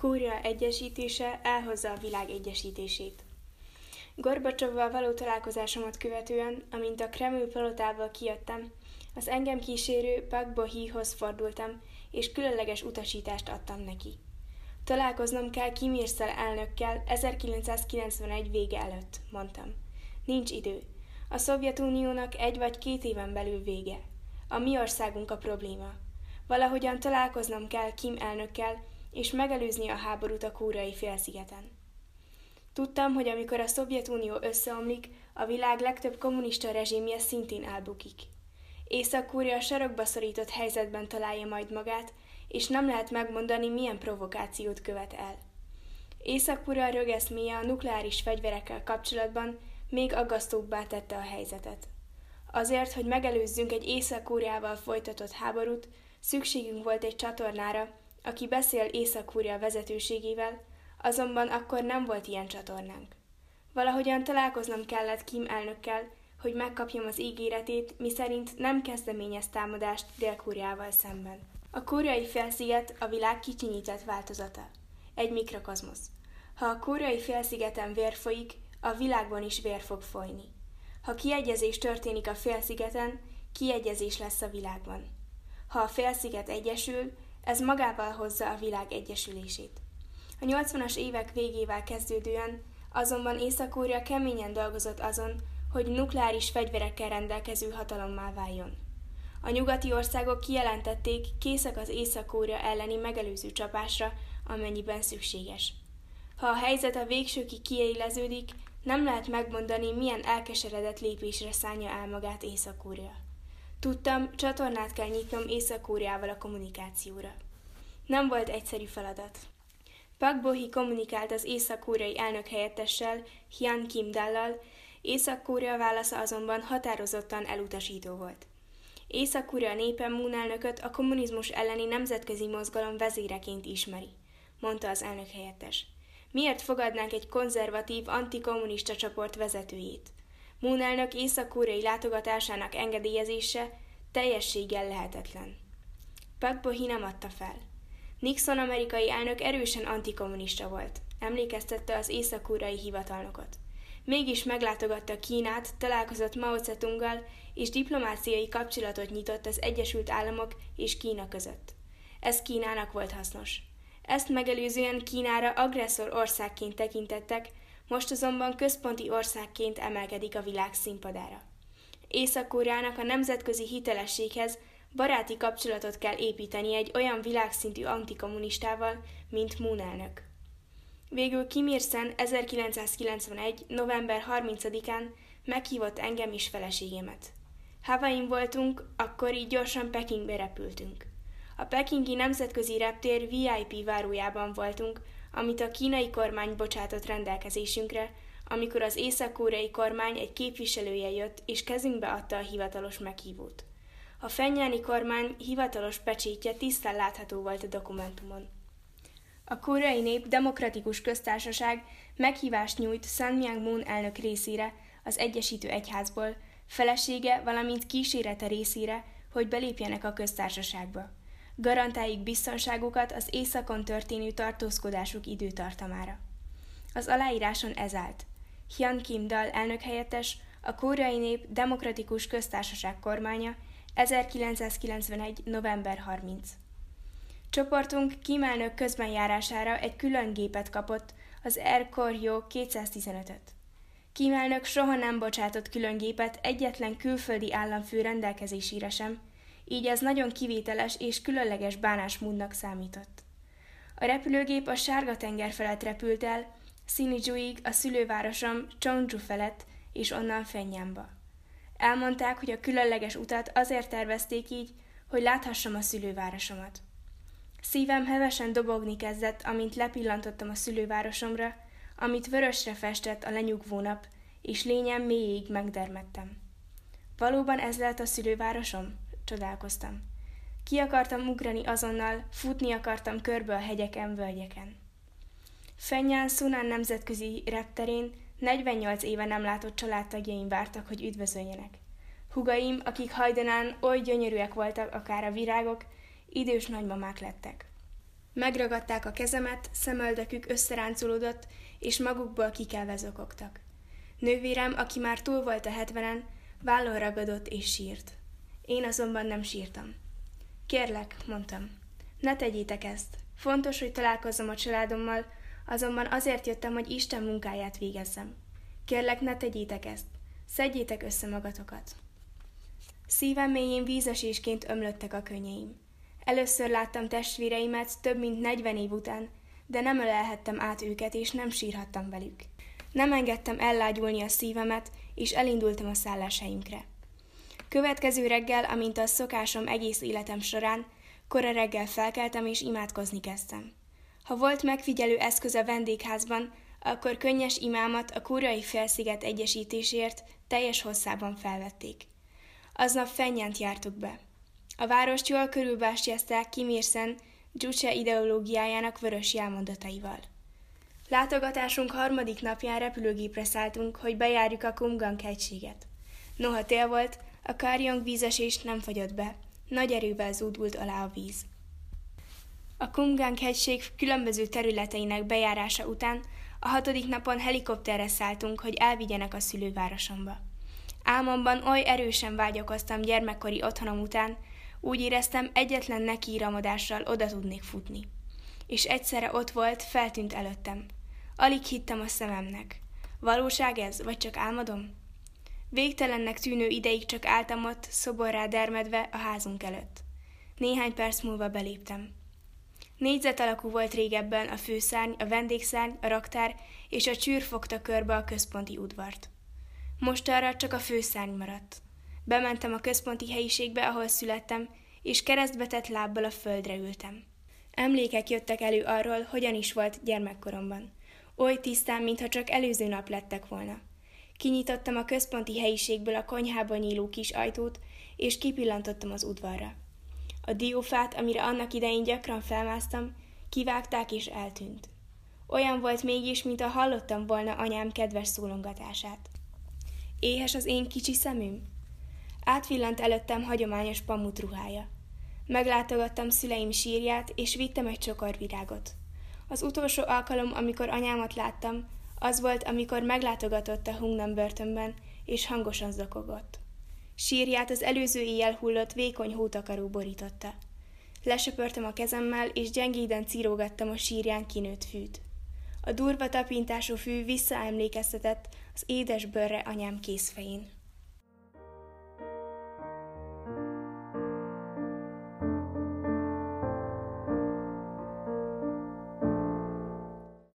Kúria egyesítése elhozza a világ egyesítését. Gorbacsovval való találkozásomat követően, amint a Kreml palotából kijöttem, az engem kísérő Bagbohihoz fordultam, és különleges utasítást adtam neki. Találkoznom kell Kim Il elnökkel 1991 vége előtt, mondtam. Nincs idő. A Szovjetuniónak egy vagy két éven belül vége. A mi országunk a probléma. Valahogyan találkoznom kell Kim elnökkel, és megelőzni a háborút a kúrai félszigeten. Tudtam, hogy amikor a Szovjetunió összeomlik, a világ legtöbb kommunista rezsimje szintén elbukik. Észak-Kórea sarokba szorított helyzetben találja majd magát, és nem lehet megmondani, milyen provokációt követ el. Észak-Korea rögeszméje a nukleáris fegyverekkel kapcsolatban még aggasztóbbá tette a helyzetet. Azért, hogy megelőzzünk egy Észak-Koreával folytatott háborút, szükségünk volt egy csatornára, aki beszél Észak-Korea vezetőségével, azonban akkor nem volt ilyen csatornánk. Valahogyan találkoznom kellett Kim elnökkel, hogy megkapjam az ígéretét, miszerint nem kezdeményez támadást Dél-Koreával szemben. A koreai félsziget a világ kicsinyített változata. Egy mikrokozmosz. Ha a koreai félszigeten vér folyik, a világban is vér fog folyni. Ha kiegyezés történik a félszigeten, kiegyezés lesz a világban. Ha a félsziget egyesül, ez magával hozza a világ egyesülését. A 80-as évek végével kezdődően azonban észak keményen dolgozott azon, hogy nukleáris fegyverekkel rendelkező hatalommá váljon. A nyugati országok kijelentették, készek az észak elleni megelőző csapásra, amennyiben szükséges. Ha a helyzet a végsőkig kiéleződik, nem lehet megmondani, milyen elkeseredett lépésre szánja el magát észak -Kórea. Tudtam, csatornát kell nyitnom észak a kommunikációra. Nem volt egyszerű feladat. Pak Bohi kommunikált az észak-koreai elnök helyettessel, Hyun Kim Dallal, Észak-Korea válasza azonban határozottan elutasító volt. Észak-Korea népe Moon elnököt a kommunizmus elleni nemzetközi mozgalom vezéreként ismeri, mondta az elnök helyettes. Miért fogadnánk egy konzervatív, antikommunista csoport vezetőjét? Moon elnök észak-koreai látogatásának engedélyezése teljességgel lehetetlen. Pak Bohi nem adta fel. Nixon amerikai elnök erősen antikommunista volt, emlékeztette az észak-koreai hivatalnokot. Mégis meglátogatta Kínát, találkozott Mao Zedonggal, és diplomáciai kapcsolatot nyitott az Egyesült Államok és Kína között. Ez Kínának volt hasznos. Ezt megelőzően Kínára agresszor országként tekintettek, most azonban központi országként emelkedik a világ színpadára. észak a nemzetközi hitelességhez baráti kapcsolatot kell építeni egy olyan világszintű antikommunistával, mint Moon elnök. Végül Kim Il-sen 1991. november 30-án meghívott engem is feleségemet. Havain voltunk, akkor így gyorsan Pekingbe repültünk. A pekingi nemzetközi reptér VIP várójában voltunk, amit a kínai kormány bocsátott rendelkezésünkre, amikor az észak kormány egy képviselője jött és kezünkbe adta a hivatalos meghívót. A fennyáni kormány hivatalos pecsétje tisztán látható volt a dokumentumon. A koreai nép demokratikus köztársaság meghívást nyújt Sun Myung Moon elnök részére az Egyesítő Egyházból, felesége, valamint kísérete részére, hogy belépjenek a köztársaságba. Garantáljuk biztonságukat az északon történő tartózkodásuk időtartamára. Az aláíráson ez állt. Hyun Kim Dal elnökhelyettes, a koreai nép demokratikus köztársaság kormánya 1991. november 30. Csoportunk Kim elnök közbenjárására egy külön gépet kapott, az Air Koryo 215-öt. Kim elnök soha nem bocsátott külön gépet egyetlen külföldi államfő rendelkezésére sem, így ez nagyon kivételes és különleges bánásmódnak számított. A repülőgép a Sárga tenger felett repült el, Szinijuig a szülővárosom Chongju felett, és onnan Fenyámba. Elmondták, hogy a különleges utat azért tervezték így, hogy láthassam a szülővárosomat. Szívem hevesen dobogni kezdett, amint lepillantottam a szülővárosomra, amit vörösre festett a lenyugvó nap, és lényem mélyig megdermedtem. Valóban ez lehet a szülővárosom? Csodálkoztam. Ki akartam ugrani azonnal, futni akartam körbe a hegyeken, völgyeken. Fenyán Szunán nemzetközi repterén 48 éve nem látott családtagjaim vártak, hogy üdvözöljenek. Hugaim, akik hajdanán oly gyönyörűek voltak akár a virágok, idős nagymamák lettek. Megragadták a kezemet, szemöldökük összeráncolódott, és magukból kikelve zokogtak. Nővérem, aki már túl volt a hetvenen, vállon ragadott és sírt. Én azonban nem sírtam. Kérlek, mondtam, ne tegyétek ezt. Fontos, hogy találkozzam a családommal, azonban azért jöttem, hogy Isten munkáját végezzem. Kérlek, ne tegyétek ezt. Szedjétek össze magatokat. Szívem mélyén vízesésként ömlöttek a könnyeim. Először láttam testvéreimet több mint negyven év után, de nem ölelhettem át őket, és nem sírhattam velük. Nem engedtem ellágyulni a szívemet, és elindultam a szállásaimkre. Következő reggel, amint a szokásom egész életem során, kora reggel felkeltem és imádkozni kezdtem. Ha volt megfigyelő eszköz a vendégházban, akkor könnyes imámat a kurai felsziget egyesítésért teljes hosszában felvették. Aznap fennyent jártuk be. A várost jól körülbástyázták Kimirsen Dzsucse ideológiájának vörös jelmondataival. Látogatásunk harmadik napján repülőgépre szálltunk, hogy bejárjuk a Kumgang hegységet. Noha tél volt, a Kárjong vízesés nem fagyott be, nagy erővel zúdult alá a víz. A Kumgang hegység különböző területeinek bejárása után a hatodik napon helikopterre szálltunk, hogy elvigyenek a szülővárosomba. Álmomban oly erősen vágyakoztam gyermekkori otthonom után, úgy éreztem, egyetlen nekiíramodással oda tudnék futni. És egyszerre ott volt, feltűnt előttem. Alig hittem a szememnek. Valóság ez, vagy csak álmodom? Végtelennek tűnő ideig csak álltam ott, szoborrá dermedve a házunk előtt. Néhány perc múlva beléptem. Négyzet alakú volt régebben a főszárny, a vendégszárny, a raktár és a csűr fogta körbe a központi udvart. Most arra csak a főszárny maradt. Bementem a központi helyiségbe, ahol születtem, és keresztbetett lábbal a földre ültem. Emlékek jöttek elő arról, hogyan is volt gyermekkoromban. Oly tisztán, mintha csak előző nap lettek volna. Kinyitottam a központi helyiségből a konyhába nyíló kis ajtót, és kipillantottam az udvarra. A diófát, amire annak idején gyakran felmásztam, kivágták és eltűnt. Olyan volt mégis, mintha hallottam volna anyám kedves szólongatását. Éhes az én kicsi szemüm? Átvillant előttem hagyományos pamut ruhája. Meglátogattam szüleim sírját, és vittem egy csokor virágot. Az utolsó alkalom, amikor anyámat láttam, az volt, amikor meglátogatott a Hungnam börtönben, és hangosan zokogott. Sírját az előző éjjel hullott vékony hótakaró borította. Lesöpörtem a kezemmel, és gyengéden círogattam a sírján kinőtt fűt. A durva tapintású fű visszaemlékeztetett az édes bőrre anyám készfején.